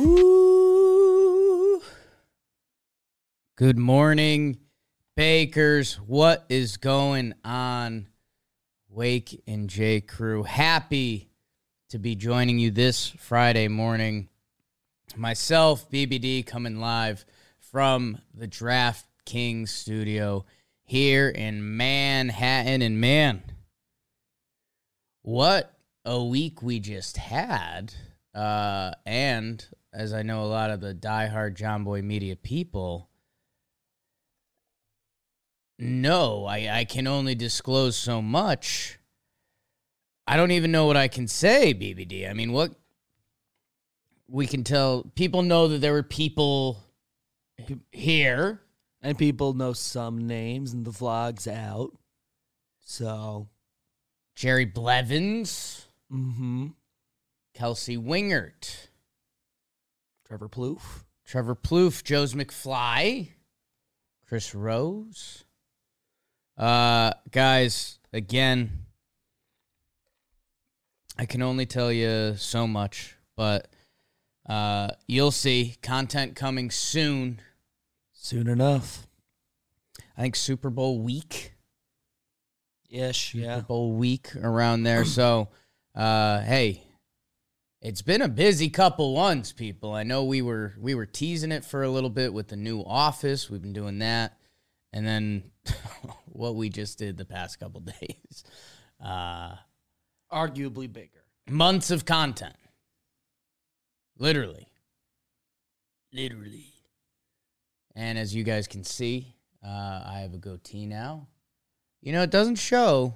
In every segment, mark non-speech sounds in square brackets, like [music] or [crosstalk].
Ooh. Good morning, Bakers. What is going on? Wake and J crew. Happy to be joining you this Friday morning. Myself, BBD, coming live from the Draft King studio here in Manhattan. And man, what a week we just had. Uh, and as I know a lot of the diehard Jomboy Media people no, I, I can only disclose so much. I don't even know what I can say, BBD. I mean, what we can tell people know that there were people here. And people know some names and the vlog's out. So, Jerry Blevins, mm-hmm. Kelsey Wingert, Trevor Plouffe. Trevor Plouffe, Joe's McFly, Chris Rose. Uh, guys, again, I can only tell you so much, but uh, you'll see content coming soon. Soon enough. I think Super Bowl week, Ish, Super yeah. Bowl week around there. so, uh, hey, it's been a busy couple ones, people. I know we were we were teasing it for a little bit with the new office. We've been doing that, and then [laughs] what we just did the past couple [laughs] days. Uh, Arguably bigger. months of content, literally, literally. And as you guys can see, uh, I have a goatee now. You know, it doesn't show.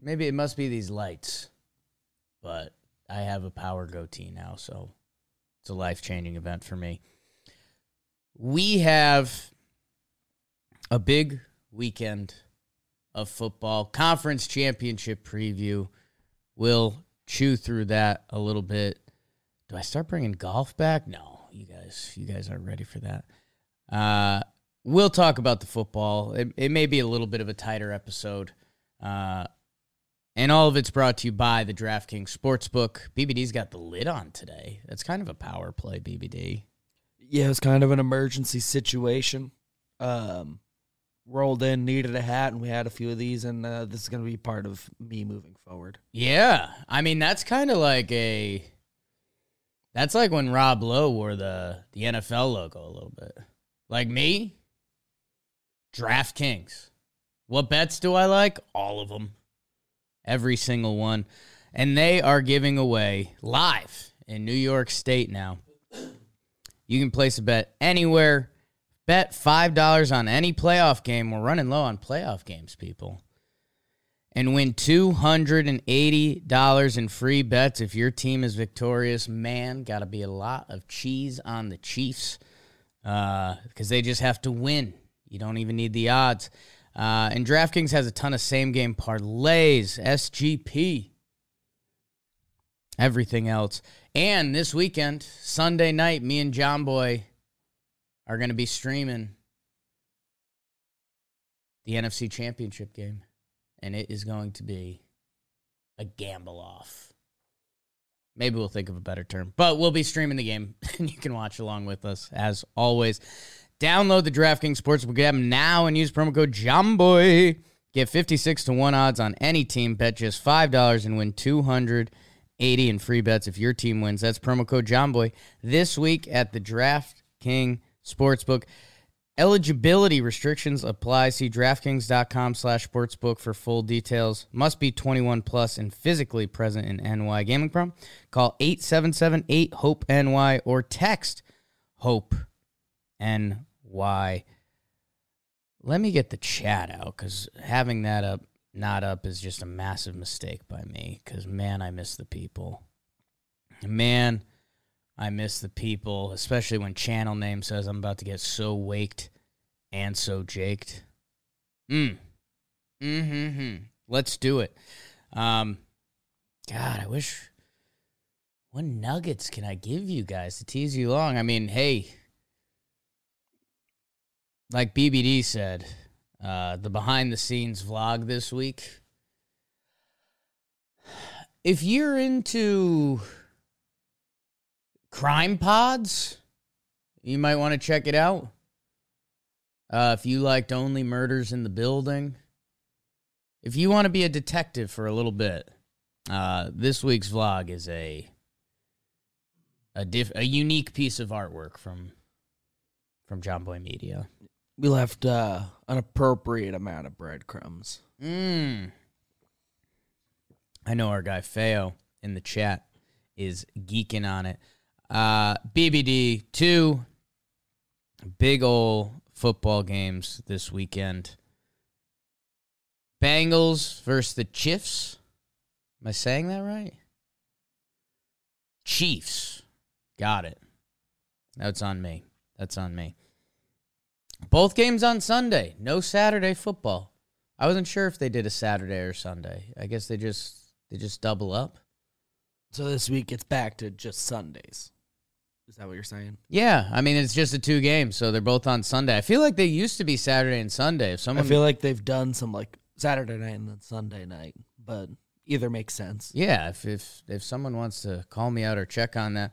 Maybe it must be these lights, but I have a power goatee now, so it's a life changing event for me. We have a big weekend of football, conference championship preview. We'll chew through that a little bit. Do I start bringing golf back? No, you guys, you guys aren't ready for that. Uh, we'll talk about the football. It, it may be a little bit of a tighter episode. Uh, and all of it's brought to you by the DraftKings Sportsbook. BBD's got the lid on today. That's kind of a power play, BBD. Yeah, it's kind of an emergency situation. Um, rolled in, needed a hat, and we had a few of these, and uh, this is going to be part of me moving forward. Yeah, I mean that's kind of like a. That's like when Rob Lowe wore the the NFL logo a little bit. Like me, DraftKings. What bets do I like? All of them, every single one, and they are giving away live in New York State now. You can place a bet anywhere. Bet five dollars on any playoff game. We're running low on playoff games, people and win $280 in free bets if your team is victorious. Man, got to be a lot of cheese on the Chiefs uh, because they just have to win. You don't even need the odds. Uh, and DraftKings has a ton of same game parlays, SGP, everything else. And this weekend, Sunday night, me and Jomboy are going to be streaming the NFC Championship game and it is going to be a gamble off. Maybe we'll think of a better term, but we'll be streaming the game, [laughs] and you can watch along with us as always. Download the DraftKings Sportsbook app now and use promo code JOMBOY. Get 56 to 1 odds on any team. Bet just $5 and win 280 in free bets if your team wins. That's promo code JOMBOY this week at the DraftKings Sportsbook. Eligibility restrictions apply. See DraftKings.com slash sportsbook for full details. Must be 21 plus and physically present in NY Gaming Prom. Call 877-8-HOPE-NY or text HOPE-NY. Let me get the chat out because having that up, not up, is just a massive mistake by me because, man, I miss the people. Man, I miss the people, especially when channel name says I'm about to get so waked and so jaked. Mm. Mm-hmm. Let's do it. Um, God, I wish. What nuggets can I give you guys to tease you along? I mean, hey, like BBD said, uh, the behind the scenes vlog this week. If you're into crime pods, you might want to check it out. Uh, if you liked only murders in the building, if you want to be a detective for a little bit, uh, this week's vlog is a a diff- a unique piece of artwork from from Jomboy Media. We left uh, an appropriate amount of breadcrumbs. Mm. I know our guy Feo in the chat is geeking on it. Uh, BBD two big ol' football games this weekend. Bengals versus the Chiefs. Am I saying that right? Chiefs. Got it. That's on me. That's on me. Both games on Sunday. No Saturday football. I wasn't sure if they did a Saturday or Sunday. I guess they just they just double up. So this week it's back to just Sundays. Is that what you're saying? Yeah, I mean it's just a two games, so they're both on Sunday. I feel like they used to be Saturday and Sunday. If someone I feel like they've done some like Saturday night and then Sunday night, but either makes sense. Yeah, if if if someone wants to call me out or check on that,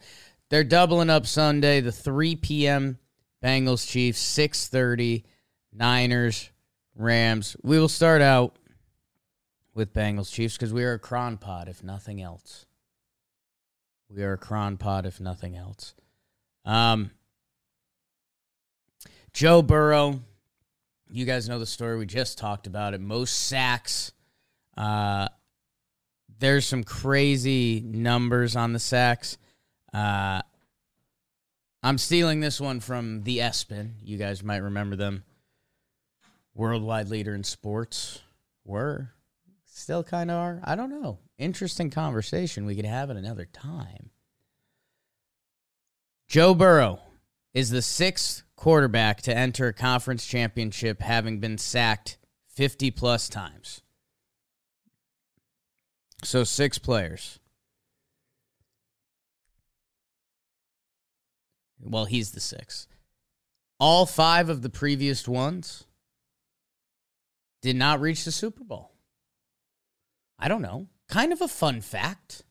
they're doubling up Sunday, the three p.m. Bengals Chiefs, six thirty, Niners Rams. We will start out with Bengals Chiefs because we are a cron pod, if nothing else. We are a cron pod, if nothing else. Um, Joe Burrow, you guys know the story. We just talked about it. Most sacks. Uh, there's some crazy numbers on the sacks. Uh, I'm stealing this one from the ESPN. You guys might remember them. Worldwide leader in sports. Were. Still kind of are. I don't know. Interesting conversation we could have at another time. Joe Burrow is the sixth quarterback to enter a conference championship having been sacked 50 plus times. So six players. Well, he's the six. All five of the previous ones did not reach the Super Bowl. I don't know. Kind of a fun fact.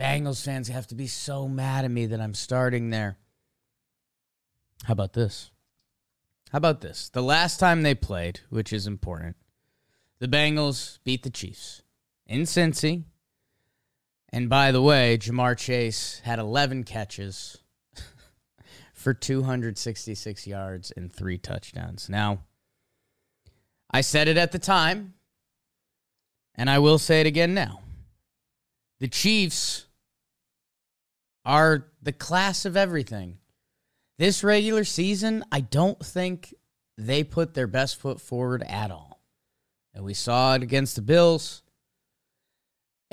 Bengals fans have to be so mad at me that I'm starting there. How about this? How about this? The last time they played, which is important, the Bengals beat the Chiefs in Cincy. And by the way, Ja'Marr Chase had 11 catches for 266 yards and three touchdowns. Now, I said it at the time, and I will say it again now. The Chiefs are the class of everything. This regular season, I don't think they put their best foot forward at all. And we saw it against the Bills.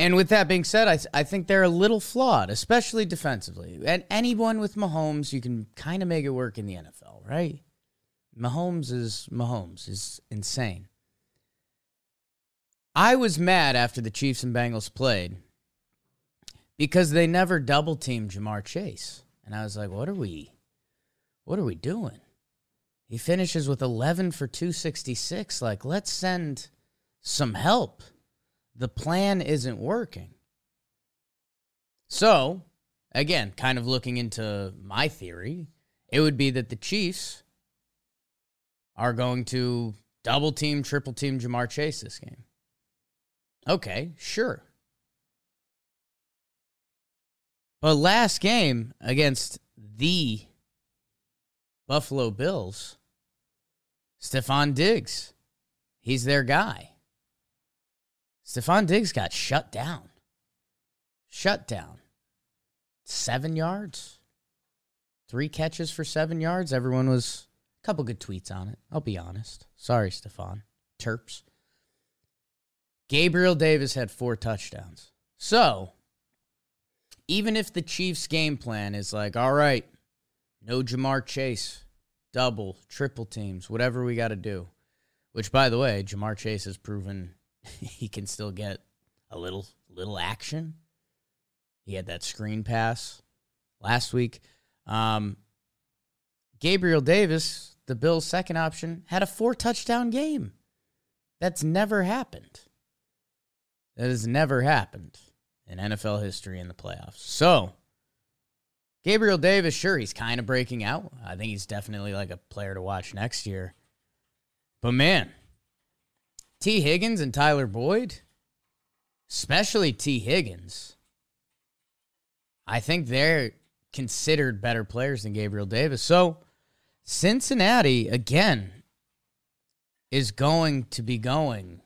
And with that being said, I, I think they're a little flawed, especially defensively. And anyone with Mahomes, you can kind of make it work in the NFL, right? Mahomes is Mahomes is insane. I was mad after the Chiefs and Bengals played because they never double teamed Ja'Marr Chase. And I was like, what are we what are we doing? He finishes with 11 for 266. Like, let's send some help. The plan isn't working. So, again, kind of looking into my theory, it would be that the Chiefs are going to double team, triple team Ja'Marr Chase this game. Okay, sure. But last game against the Buffalo Bills, Stefon Diggs, he's their guy. Stefon Diggs got shut down. Shut down. Seven yards. Three catches for seven yards. Everyone was a couple good tweets on it. I'll be honest. Sorry, Stefon. Terps. Gabriel Davis had four touchdowns. So, even if the Chiefs' game plan is like, all right, no Ja'Marr Chase, double, triple teams, whatever we got to do. Which, by the way, Ja'Marr Chase has proven [laughs] he can still get a little little action. He had that screen pass last week. Um, Gabriel Davis, the Bills' second option, had a four touchdown game. That's never happened. That has never happened in NFL history in the playoffs. So, Gabriel Davis, sure, he's kind of breaking out. I think he's definitely like a player to watch next year. But man, Tee Higgins and Tyler Boyd, especially Tee Higgins, I think they're considered better players than Gabriel Davis. So, Cincinnati, again, is going to be going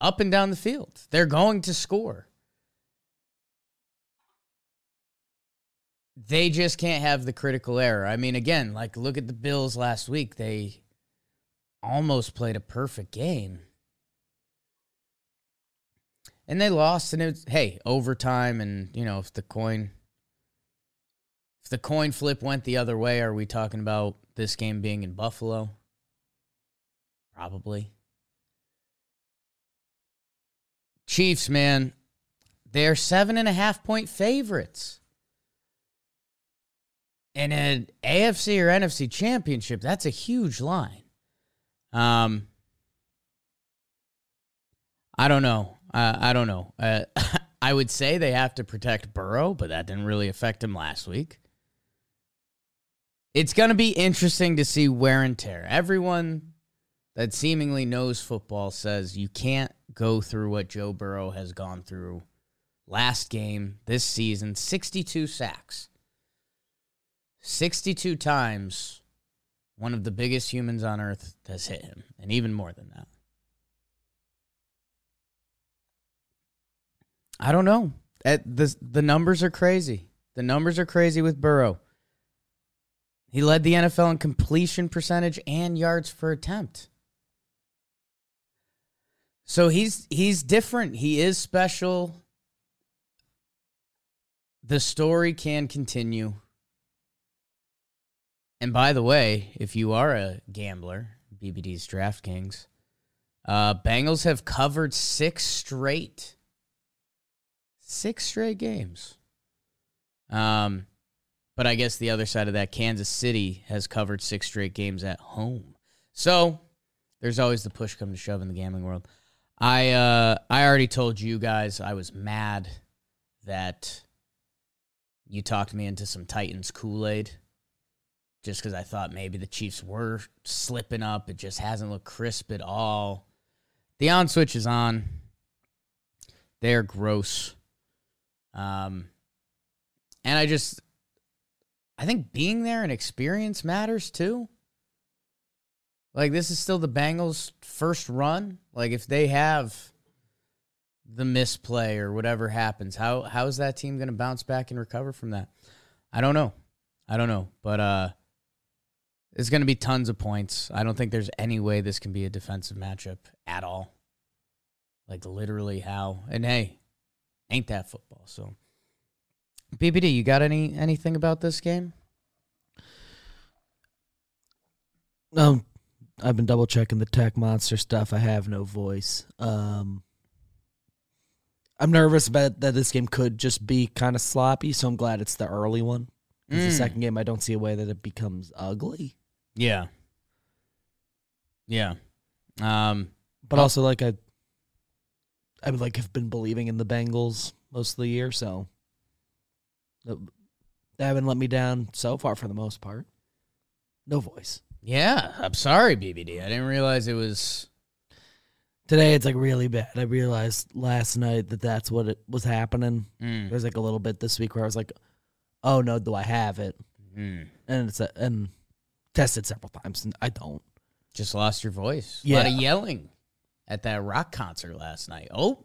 up and down the field. They're going to score. They just can't have the critical error. I mean, again, like look at the Bills last week. They almost played a perfect game. And they lost and it was hey, overtime and you know, if the coin if the coin flip went the other way, are we talking about this game being in Buffalo? Probably. Chiefs, man, they're seven and a half point favorites. In an AFC or NFC championship, that's a huge line. Um, I don't know. Uh, I don't know. Uh, [laughs] I would say they have to protect Burrow, but that didn't really affect him last week. It's going to be interesting to see wear and tear. Everyone that seemingly knows football says you can't go through what Joe Burrow has gone through last game this season 62 sacks. 62 times one of the biggest humans on earth has hit him, and even more than that. I don't know. At the the numbers are crazy. The numbers are crazy with Burrow. He led the NFL in completion percentage and yards per attempt. So he's he's different. He is special. The story can continue. And by the way, if you are a gambler, BBD's DraftKings, uh, Bengals have covered six straight, six straight games. Um, but I guess the other side of that, Kansas City has covered six straight games at home. So there's always the push come to shove in the gambling world. I uh, I already told you guys I was mad that you talked me into some Titans Kool Aid just because I thought maybe the Chiefs were slipping up. It just hasn't looked crisp at all. The on switch is on. They're gross. Um, and I just, I think being there and experience matters too. Like this is still the Bengals' first run. Like if they have the misplay or whatever happens, how how is that team going to bounce back and recover from that? I don't know. I don't know, but uh it's going to be tons of points. I don't think there's any way this can be a defensive matchup at all. Like literally how. And hey, ain't that football. So BBD, you got any anything about this game? Um, I've been double checking the tech monster stuff. I have no voice. Um, I'm nervous about that this game could just be kind of sloppy, so I'm glad it's the early one. 'Cause The Mm. second game, I don't see a way that it becomes ugly. Yeah. Yeah. Um But Oh. also, like I, I would like have been believing in the Bengals most of the year, so they haven't let me down so far for the most part. No voice yeah, I'm sorry BBD. I didn't realize it was today. It's like really bad. I realized last night that that's what it was happening. mm, There's like a little bit this week where I was like, "Oh no, do I have it?" mm, And it's a, and tested several times, and I don't. just lost your voice. A lot of yelling at that rock concert last night. Oh.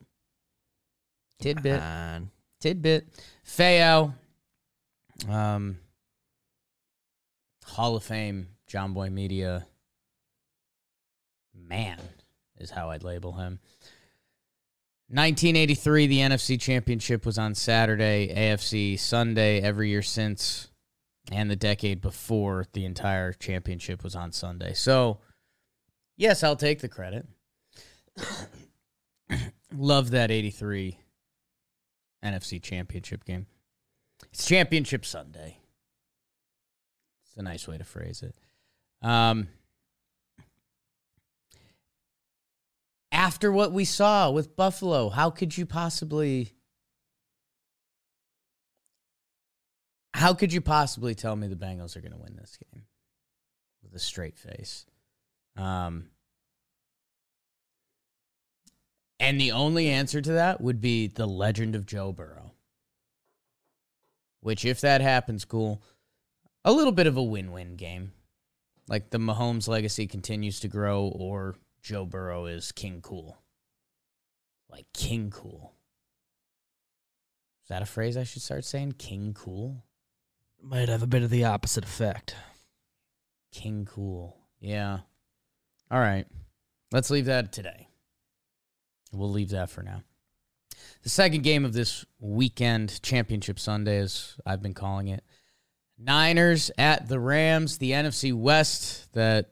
Tidbit. Man. tidbit. Feo, um, Hall of Fame, Jomboy Media man is how I'd label him. 1983, the NFC Championship was on Saturday, AFC Sunday every year since, and the decade before, the entire championship was on Sunday. So, yes, I'll take the credit. [coughs] Love that 83 NFC Championship game. It's Championship Sunday. It's a nice way to phrase it. Um, after what we saw with Buffalo, how could you possibly How could you possibly tell me the Bengals are going to win this game with a straight face? Um and the only answer to that would be the legend of Joe Burrow. Which if that happens, cool. A little bit of a win-win game. Like the Mahomes legacy continues to grow or Joe Burrow is king cool. Like king cool. Is that a phrase I should start saying? King cool? Might have a bit of the opposite effect. King cool. Yeah. All right. Let's leave that today. We'll leave that for now. The second game of this weekend, Championship Sunday, as I've been calling it. Niners at the Rams, the NFC West that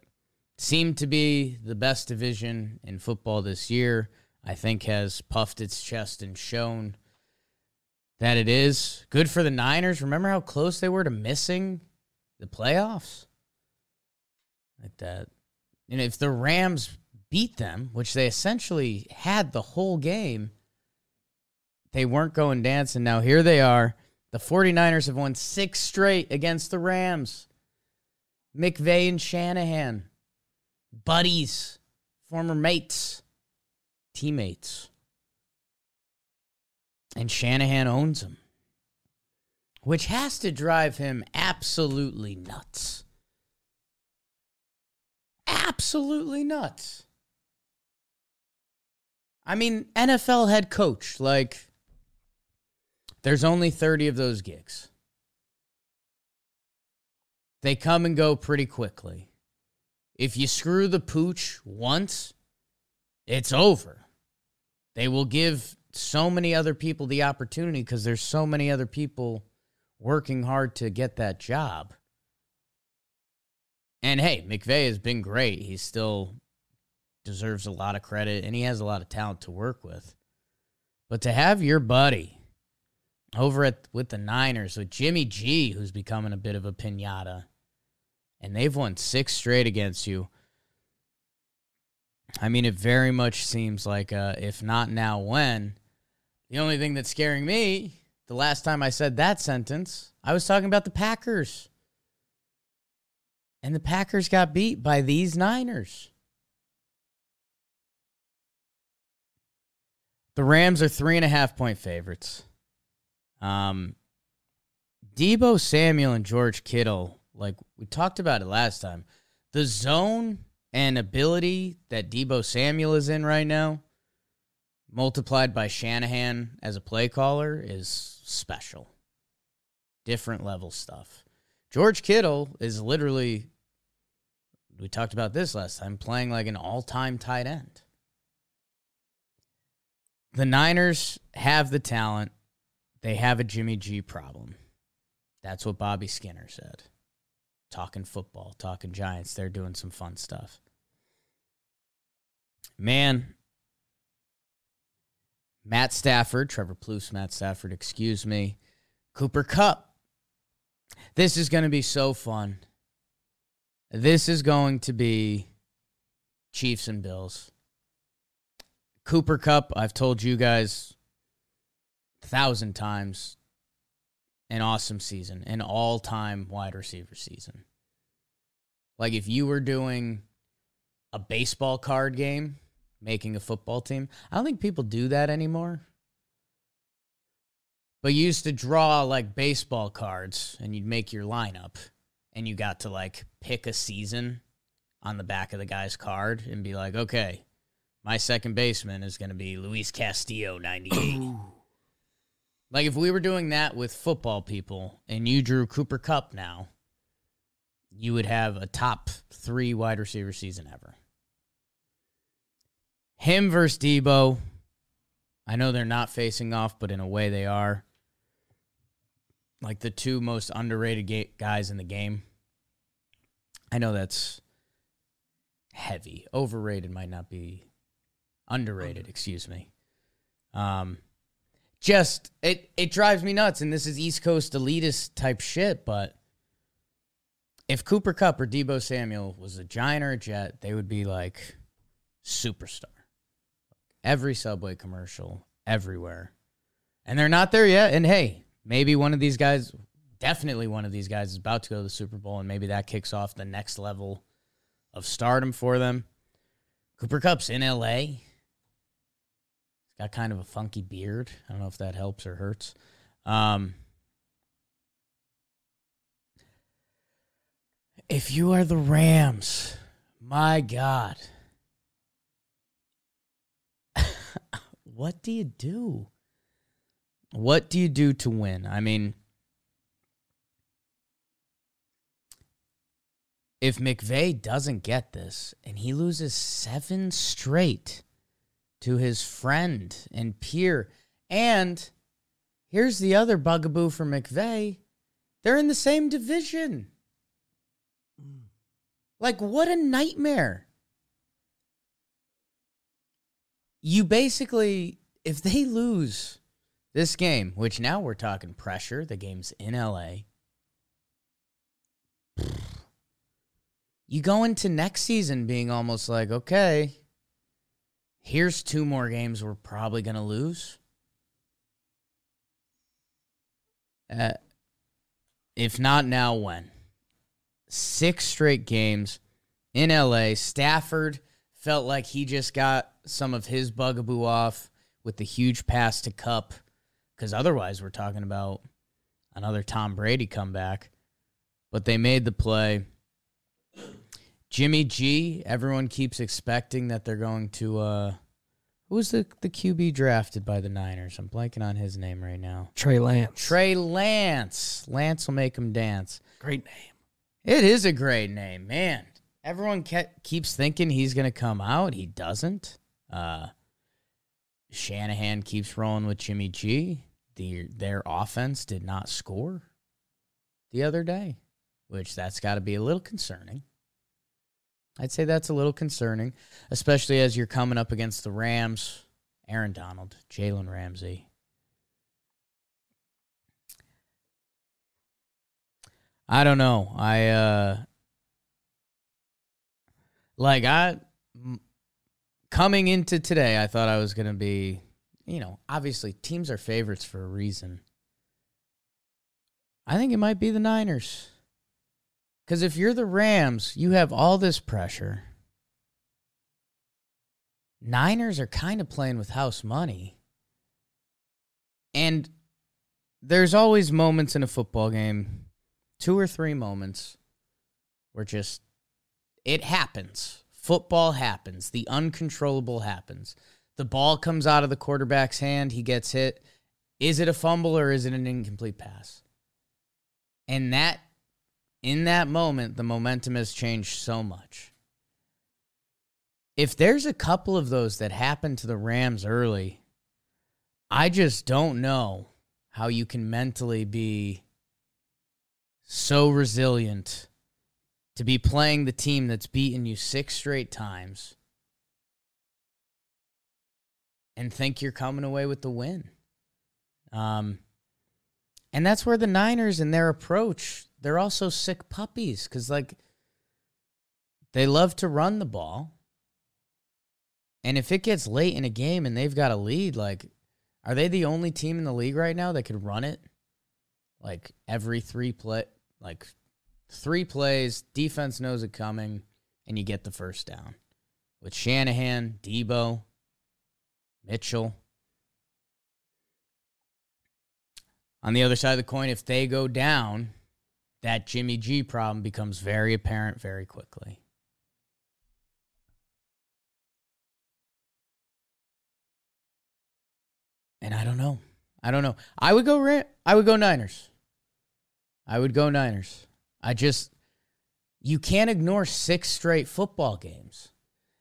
seemed to be the best division in football this year. I think has puffed its chest and shown that it is. Good for the Niners. Remember how close they were to missing the playoffs? Like that. And if the Rams beat them, which they essentially had the whole game, they weren't going dancing. Now here they are. The 49ers have won six straight against the Rams. McVay and Shanahan buddies, former mates, teammates. And Shanahan owns him, which has to drive him absolutely nuts. Absolutely nuts. I mean, NFL head coach, like, there's only 30 of those gigs. They come and go pretty quickly. If you screw the pooch once, it's over. They will give so many other people the opportunity because there's so many other people working hard to get that job. And hey, McVay has been great. He still deserves a lot of credit and he has a lot of talent to work with. But to have your buddy over at with the Niners with Jimmy G, who's becoming a bit of a pinata, and they've won six straight against you. I mean, it very much seems like, uh, if not now, when? The only thing that's scaring me, the last time I said that sentence, I was talking about the Packers. And the Packers got beat by these Niners. The Rams are three and a half point favorites. Um, Deebo Samuel and George Kittle like we talked about it last time. The zone and ability that Deebo Samuel is in right now, multiplied by Shanahan as a play caller, is special. Different level stuff. George Kittle is literally, we talked about this last time, playing like an all time tight end. The Niners have the talent, they have a Jimmy G problem. That's what Bobby Skinner said talking football, talking Giants. They're doing some fun stuff. Man, Matt Stafford, Trevor Plouffe, Matt Stafford, excuse me, Cooper Kupp. This is going to be so fun. This is going to be Chiefs and Bills. Cooper Kupp, I've told you guys a thousand times, an awesome season, an all time wide receiver season. Like if you were doing a baseball card game, making a football team, I don't think people do that anymore. But you used to draw like baseball cards and you'd make your lineup and you got to like pick a season on the back of the guy's card and be like, okay, my second baseman is going to be Luis Castillo, 98. Like if we were doing that with football people and you drew Cooper Kupp now, you would have a top three wide receiver season ever. Him versus Deebo. I know they're not facing off, but in a way they are. Like the two most underrated guys in the game. I know that's heavy. Overrated might not be underrated, excuse me. Um just it it drives me nuts and this is East Coast elitist type shit, but if Cooper Kupp or Deebo Samuel was a giant or a jet, they would be like superstar. Every subway commercial, everywhere. And they're not there yet. And hey, maybe one of these guys, definitely one of these guys, is about to go to the Super Bowl, and maybe that kicks off the next level of stardom for them. Cooper Kupp's in LA. He's got kind of a funky beard. I don't know if that helps or hurts. Um, if you are the Rams, my God. What do you do? What do you do to win? I mean, if McVay doesn't get this and he loses seven straight to his friend and peer, and here's the other bugaboo for McVay they're in the same division. Mm. Like, what a nightmare. You basically, if they lose this game, which now we're talking pressure, the game's in LA. You go into next season being almost like, okay, here's two more games we're probably going to lose. Uh, if not now, when? Six straight games in LA. Stafford felt like he just got some of his bugaboo off with the huge pass to Kupp, because otherwise we're talking about another Tom Brady comeback. But they made the play. Jimmy G, everyone keeps expecting that they're going to. Uh, who was the, the QB drafted by the Niners? I'm blanking on his name right now. Trey Lance. Trey Lance. Lance will make him dance. Great name. It is a great name, man. Everyone ke- keeps thinking he's going to come out. He doesn't. Uh, Shanahan keeps rolling with Jimmy G. The, their offense did not score the other day, which that's got to be a little concerning. I'd say that's a little concerning, especially as you're coming up against the Rams, Aaron Donald, Jalen Ramsey. I don't know. I uh like I coming into today, I thought I was going to be, you know, obviously teams are favorites for a reason. I think it might be the Niners. Cuz if you're the Rams, you have all this pressure. Niners are kind of playing with house money. And there's always moments in a football game, two or three moments where just it happens. Football happens. The uncontrollable happens. The ball comes out of the quarterback's hand, he gets hit. Is it a fumble or is it an incomplete pass? And that in that moment, the momentum has changed so much. If there's a couple of those that happen to the Rams early, I just don't know how you can mentally be so resilient to be playing the team that's beaten you six straight times and think you're coming away with the win. Um, and that's where the Niners and their approach, they're also sick puppies because, like, they love to run the ball. And if it gets late in a game and they've got a lead, like, are they the only team in the league right now that could run it? Like every three play, like three plays, defense knows it coming, and you get the first down. With Shanahan, Deebo, Mitchell. On the other side of the coin, if they go down, that Jimmy G problem becomes very apparent very quickly. And I don't know. I don't know. I would go I would go Niners. I would go Niners. I just you can't ignore six straight football games.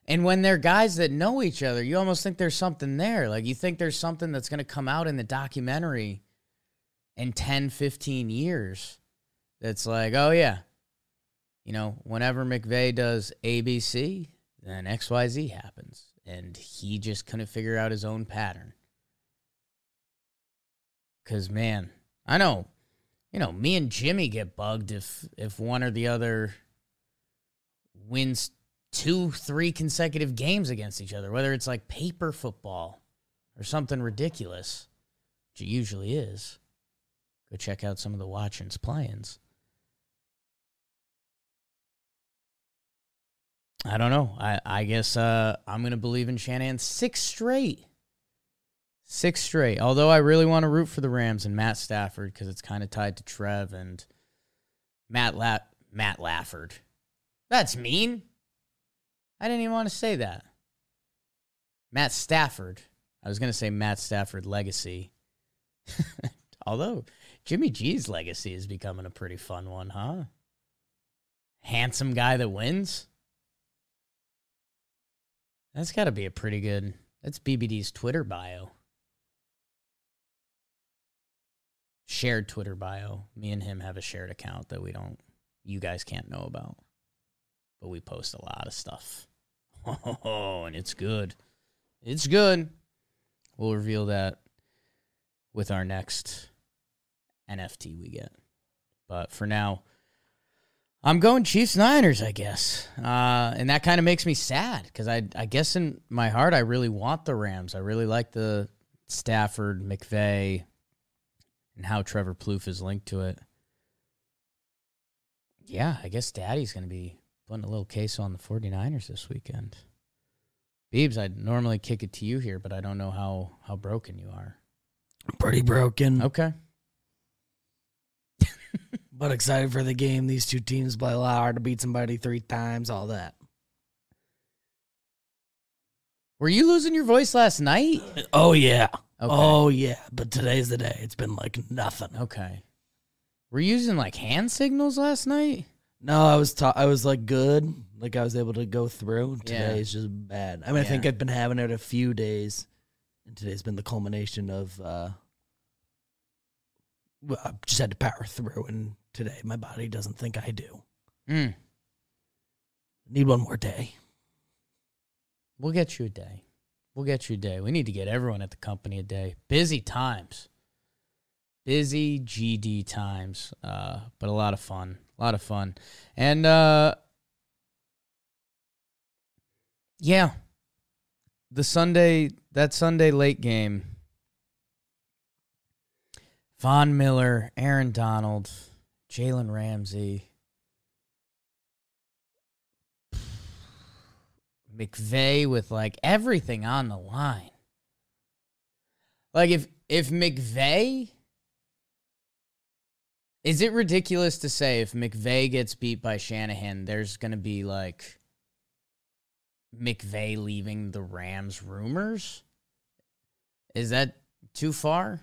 And when they're guys that know each other, you almost think there's something there. Like you think there's something that's going to come out in the documentary in 10, 15 years that's like, oh, yeah, you know, whenever McVay does ABC, then XYZ happens. And he just couldn't figure out his own pattern. Cause man, I know, you know, me and Jimmy get bugged if if one or the other wins two, three consecutive games against each other, whether it's like paper football or something ridiculous, which it usually is. Go check out some of the watchings playings. I don't know. I, I guess uh, I'm going to believe in Shanahan six straight. Six straight. Although I really want to root for the Rams and Matt Stafford because it's kind of tied to Trev and Matt La- Matt Lafford. That's mean. I didn't even want to say that. Matt Stafford. I was going to say Matt Stafford legacy. [laughs] Although Jimmy G's legacy is becoming a pretty fun one, huh? Handsome guy that wins. That's got to be a pretty good. That's BBD's Twitter bio. Shared Twitter bio. Me and him have a shared account that we don't, you guys can't know about. But we post a lot of stuff. [laughs] Oh, and it's good. It's good. We'll reveal that with our next NFT we get. But for now, I'm going Chiefs Niners, I guess. Uh, and that kind of makes me sad because I, I guess in my heart, I really want the Rams. I really like the Stafford, McVay, and how Trevor Plouffe is linked to it. Yeah, I guess Daddy's going to be putting a little case on the 49ers this weekend. Beebs, I'd normally kick it to you here, but I don't know how, how broken you are. Pretty broken. Okay. [laughs] But excited for the game. These two teams play a lot hard to beat somebody three times, all that. Were you losing your voice last night? Oh, yeah. Okay. Oh, yeah. But today's the day. It's been like nothing. Okay. Were you using like hand signals last night? No, I was ta- I was like good. Like I was able to go through. Today's just bad. I mean, I think Yeah. I've been having it a few days, and today's been the culmination of. uh well, I just had to power through, and today my body doesn't think I do. Mm. Need one more day. We'll get you a day. We'll get you a day. We need to get everyone at the company a day. Busy times. Busy GD times. Uh, but a lot of fun. A lot of fun. And uh yeah. The Sunday that Sunday late game. Von Miller, Aaron Donald, Jalen Ramsey. McVay with like everything on the line. Like if if McVay is it ridiculous to say if McVay gets beat by Shanahan, there's gonna be like McVay leaving the Rams rumors? Is that too far?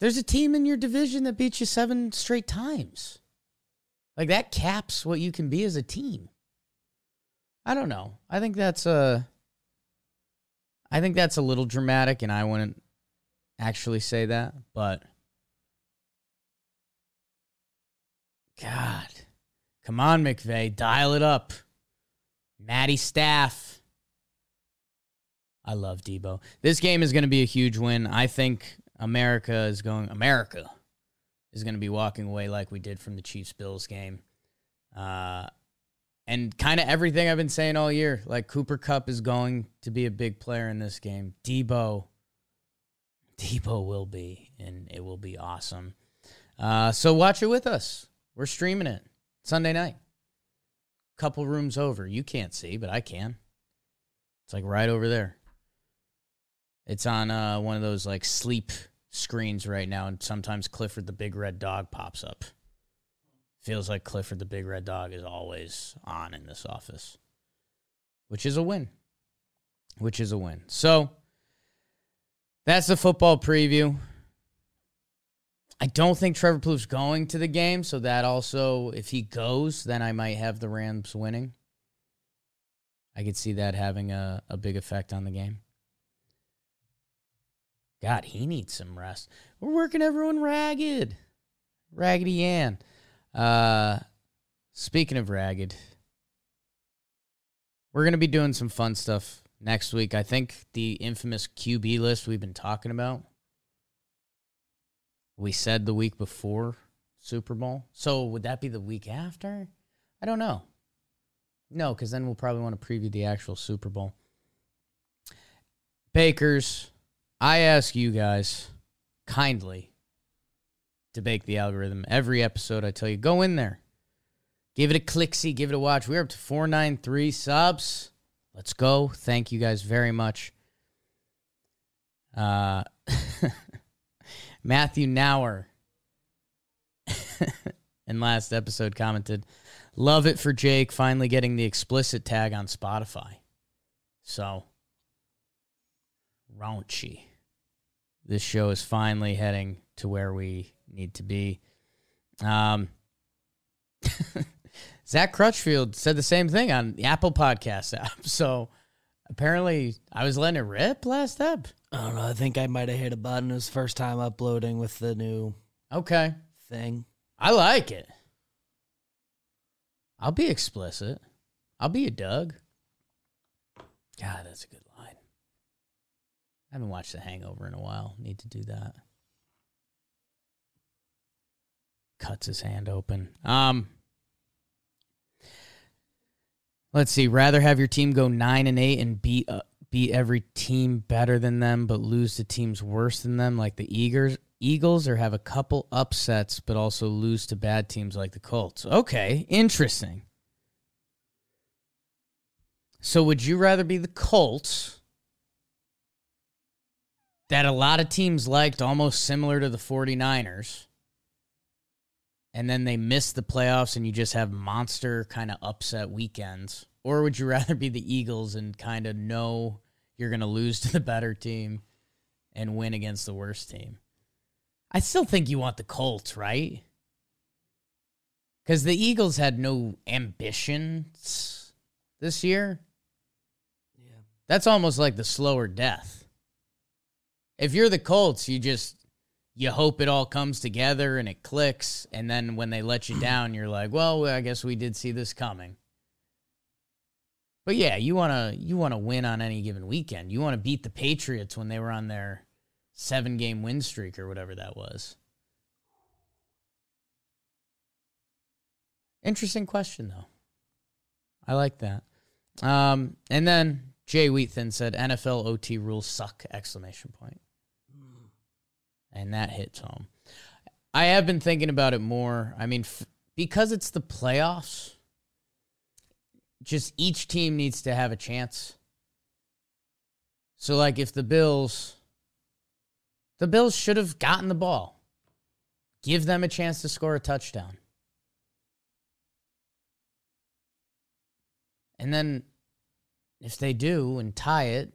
There's a team in your division that beat you seven straight times. Like that caps what you can be as a team. I don't know. I think that's a I think that's a little dramatic and I wouldn't actually say that, but God. Come on, McVay, dial it up. Matty Staff. I love Deebo. This game is going to be a huge win. I think America is going America is going to be walking away like we did from the Chiefs Bills game. Uh and kind of everything I've been saying all year. Like Cooper Kupp is going to be a big player in this game. Deebo, Deebo will be, and it will be awesome. Uh, so watch it with us. We're streaming it Sunday night. Couple rooms over. You can't see, but I can. It's like right over there. It's on uh, one of those like sleep screens right now, and sometimes Clifford the Big Red Dog pops up. Feels like Clifford the Big Red Dog is always on in this office, which is a win. Which is a win. So that's the football preview. I don't think Trevor Plouffe's going to the game, so that also, if he goes, then I might have the Rams winning. I could see that having a, a big effect on the game. God, he needs some rest. We're working everyone ragged. Raggedy Ann. Uh, speaking of ragged, we're going to be doing some fun stuff next week. I think the infamous QB list we've been talking about, we said the week before Super Bowl. So would that be the week after? I don't know. No, because then we'll probably want to preview the actual Super Bowl. Bakers, I ask you guys kindly to bake the algorithm. Every episode, I tell you, go in there, give it a click see, give it a watch. We're up to 493 subs. Let's go. Thank you guys very much. Uh, [laughs] Matthew Nauer [laughs] in last episode commented, Love it for Jake finally getting the explicit tag on Spotify. So, raunchy. This show is finally heading to where we need to be. Um, [laughs] Zach Crutchfield said the same thing on the Apple Podcast [laughs] app. So, apparently, I was letting it rip last up. I don't know. I think I might have hit a button. It was first time uploading with the new Okay. thing. I like it. I'll be explicit. I'll be a Doug. God, that's a good line. I haven't watched The Hangover in a while. Need to do that. Cuts his hand open. Um Let's see. Rather have your team go 9 and 8 and beat uh, beat every team better than them but lose to teams worse than them like the Eagles Eagles or have a couple upsets but also lose to bad teams like the Colts. Okay, interesting. So would you rather be the Colts that a lot of teams liked almost similar to the 49ers and then they miss the playoffs and you just have monster kind of upset weekends or would you [laughs] rather be the Eagles and kind of know you're going to lose to the better team and win against the worst team? I still think you want the Colts, right? Because the Eagles had no ambitions this year. Yeah. That's almost like the slower death. If you're the Colts, you just you hope it all comes together and it clicks, and then when they let you down, you're like, well, I guess we did see this coming. But yeah, you wanna you wanna win on any given weekend. You want to beat the Patriots when they were on their seven game win streak or whatever that was. Interesting question though. I like that. Um, and then Jay Wheatton said NFL OT rules suck! Exclamation point. And that hits home. I have been thinking about it more. I mean, f- because it's the playoffs, just each team needs to have a chance. So, like, if the Bills, the Bills should have gotten the ball, give them a chance to score a touchdown. And then if they do and tie it,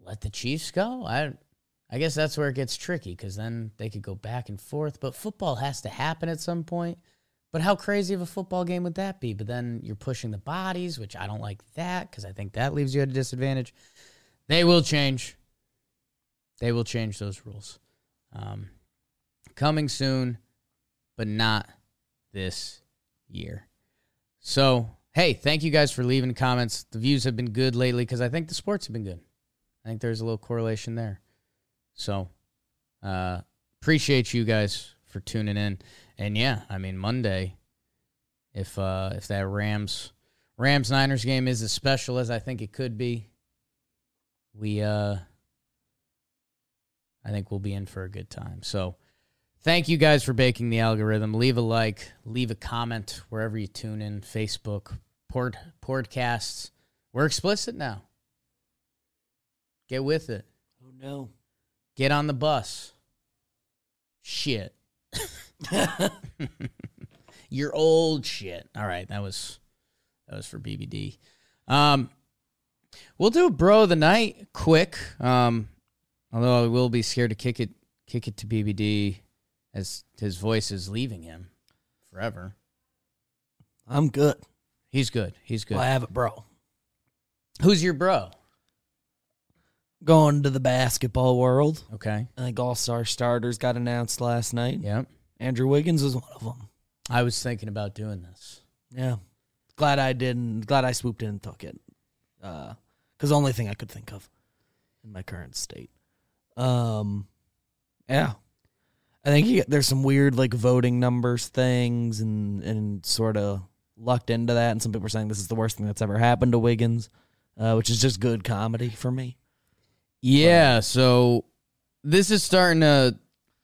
let the Chiefs go. I I guess that's where it gets tricky because then they could go back and forth. But football has to happen at some point. But how crazy of a football game would that be? But then you're pushing the bodies, which I don't like that because I think that leaves you at a disadvantage. They will change. They will change those rules. Um, coming soon, but not this year. So, hey, thank you guys for leaving comments. The views have been good lately because I think the sports have been good. I think there's a little correlation there. So, uh, appreciate you guys for tuning in. And yeah, I mean Monday, if uh, if that Rams Rams Niners game is as special as I think it could be, we uh, I think we'll be in for a good time. So, thank you guys for baking the algorithm. Leave a like, leave a comment wherever you tune in. Facebook, port podcasts. We're explicit now. Get with it. Oh no. Get on the bus. Shit. You're old shit. All right, that was that was for BBD. Um we'll do a bro of the night quick. Um although I will be scared to kick it kick it to BBD as his voice is leaving him forever. I'm good. He's good. He's good. Well, I have it, bro. Who's your bro? Going to the basketball world. Okay. I think All Star starters got announced last night. Yep. Andrew Wiggins was one of them. I was thinking about doing this. Yeah. Glad I didn't. Glad I swooped in and took it. Because the only thing I could think of in my current state. Um, yeah. I think you, there's some weird like voting numbers things and and sort of lucked into that. And some people are saying this is the worst thing that's ever happened to Wiggins, uh, which is just good comedy for me. Yeah, so this is starting to,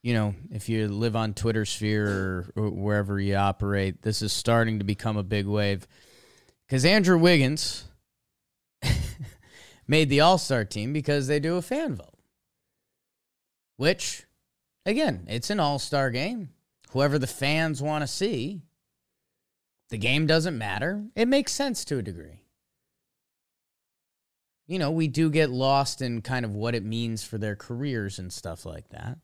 you know, if you live on Twitter sphere or, or wherever you operate, this is starting to become a big wave. Because Andrew Wiggins [laughs] made the All Star team because they do a fan vote. Which, again, it's an All Star game. Whoever the fans want to see, the game doesn't matter. It makes sense to a degree you know, we do get lost in kind of what it means for their careers and stuff like that.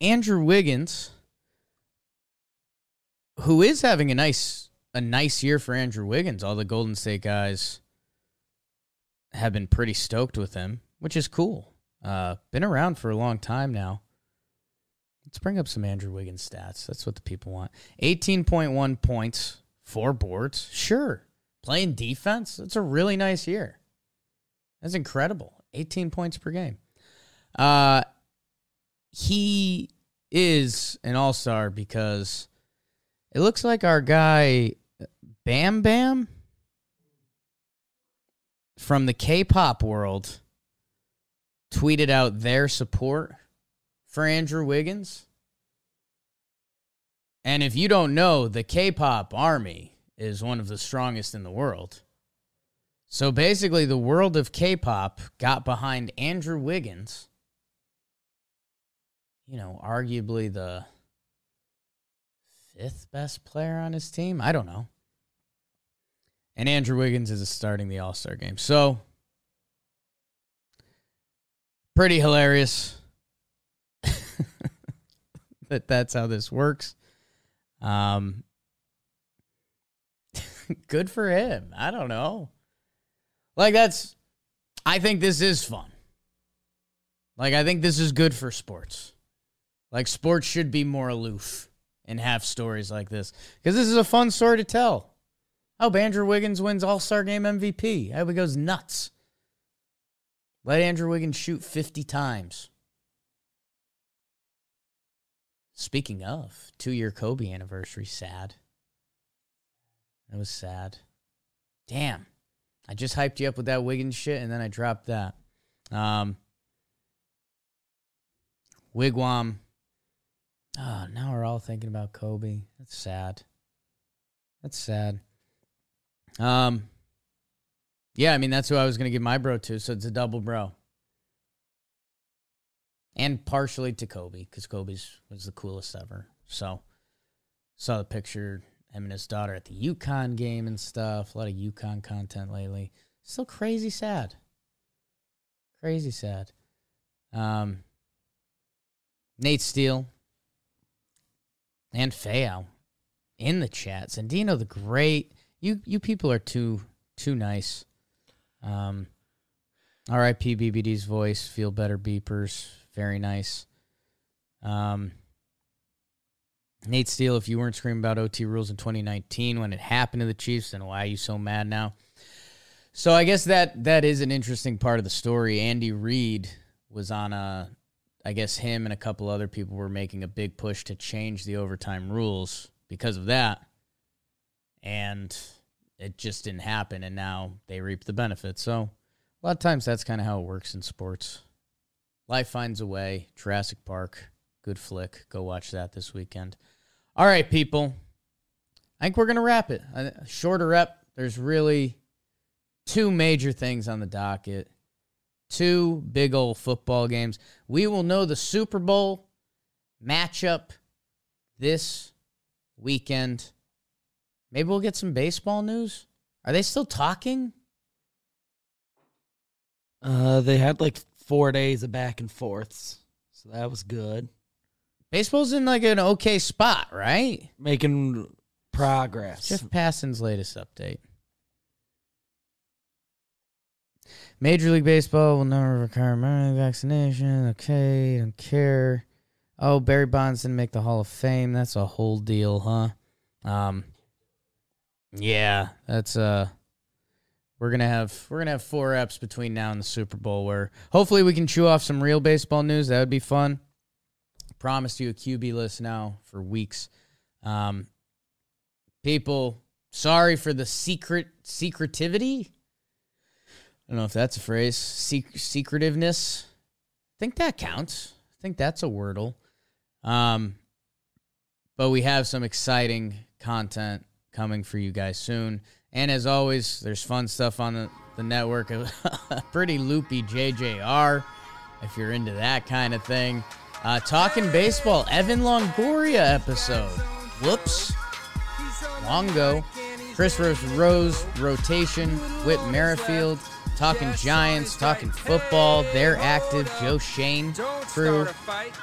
Andrew Wiggins, who is having a nice a nice year for Andrew Wiggins, all the Golden State guys have been pretty stoked with him, which is cool. Uh, been around for a long time now. Let's bring up some Andrew Wiggins stats. That's what the people want. 18.1 points, four boards. Sure playing defense, it's a really nice year. That's incredible. 18 points per game. Uh, he is an all star because it looks like our guy Bam Bam from the K pop world tweeted out their support for Andrew Wiggins. And if you don't know, the K pop army is one of the strongest in the world. So basically, the world of K pop got behind Andrew Wiggins, you know, arguably the fifth best player on his team. I don't know. And Andrew Wiggins is starting the All Star game. So, pretty hilarious [laughs] that that's how this works. Um, [laughs] good for him. I don't know. Like that's I think this is fun. Like I think this is good for sports. Like sports should be more aloof and have stories like this because this is a fun story to tell. Oh, Andrew Wiggins wins All Star Game MVP. How he goes nuts. Let Andrew Wiggins shoot 50 times. Speaking of, two year Kobe anniversary, sad. It was sad. Damn. I just hyped you up with that Wiggins shit and then I dropped that. Um, Wigwam. Oh, now we're all thinking about Kobe. That's sad. That's sad. Um, yeah, I mean that's who I was gonna give my bro to, so it's a double bro. And partially to Kobe, because Kobe's was the coolest ever. So saw the picture him and his daughter at the UConn game and stuff. A lot of UConn content lately. Still crazy sad. Crazy sad. Um, Nate Steele and Fayao in the chats. And Dino the Great. You you people are too too nice. Um, R.I.P. BBD's voice. Feel better beepers. Very nice. Um, Nate Steele, if you weren't screaming about OT rules in 2019 when it happened to the Chiefs, then why are you so mad now? So I guess that that is an interesting part of the story. Andy Reid was on a I guess him and a couple other people were making a big push to change the overtime rules because of that. And it just didn't happen and now they reap the benefits. So a lot of times that's kind of how it works in sports. Life finds a way. Jurassic Park, good flick. Go watch that this weekend. All right, people. I think we're going to wrap it. Shorter rep. There's really two major things on the docket. Two big old football games. We will know the Super Bowl matchup this weekend. Maybe we'll get some baseball news. Are they still talking? Uh, they had like four days of back and forths, so that was good. Baseball's in like an okay spot, right? Making progress. Jeff Passan's latest update. Major League Baseball will never require mandatory vaccination. Okay, don't care. Oh, Barry Bonds didn't make the Hall of Fame. That's a whole deal, huh? Um, yeah, that's uh, we're gonna have we're gonna have four eps between now and the Super Bowl where hopefully we can chew off some real baseball news. That would be fun. Promised you a QB list now for weeks. Um, people, sorry for the secret secretivity. I don't know if that's a phrase. Sec- secretiveness. I think that counts. I think that's a wordle. Um, but we have some exciting content coming for you guys soon. And as always, there's fun stuff on the, the network. [laughs] Pretty loopy JJR, if you're into that kind of thing. Uh, talking baseball, Evan Longoria episode. Whoops. Long ago. Chris Rose rotation, Whit Merrifield, talking Giants, talking football. They're active. Joe Shane crew,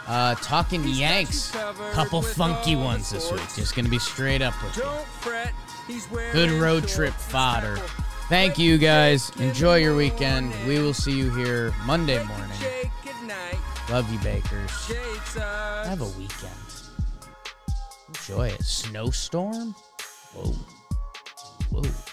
uh, talking Yanks. Couple funky ones this week. Just gonna be straight up with you. Good road trip fodder. Thank you guys. Enjoy your weekend. We will see you here Monday morning. Love you, Bakers. Have a weekend. Enjoy it. Snowstorm? Whoa. Whoa.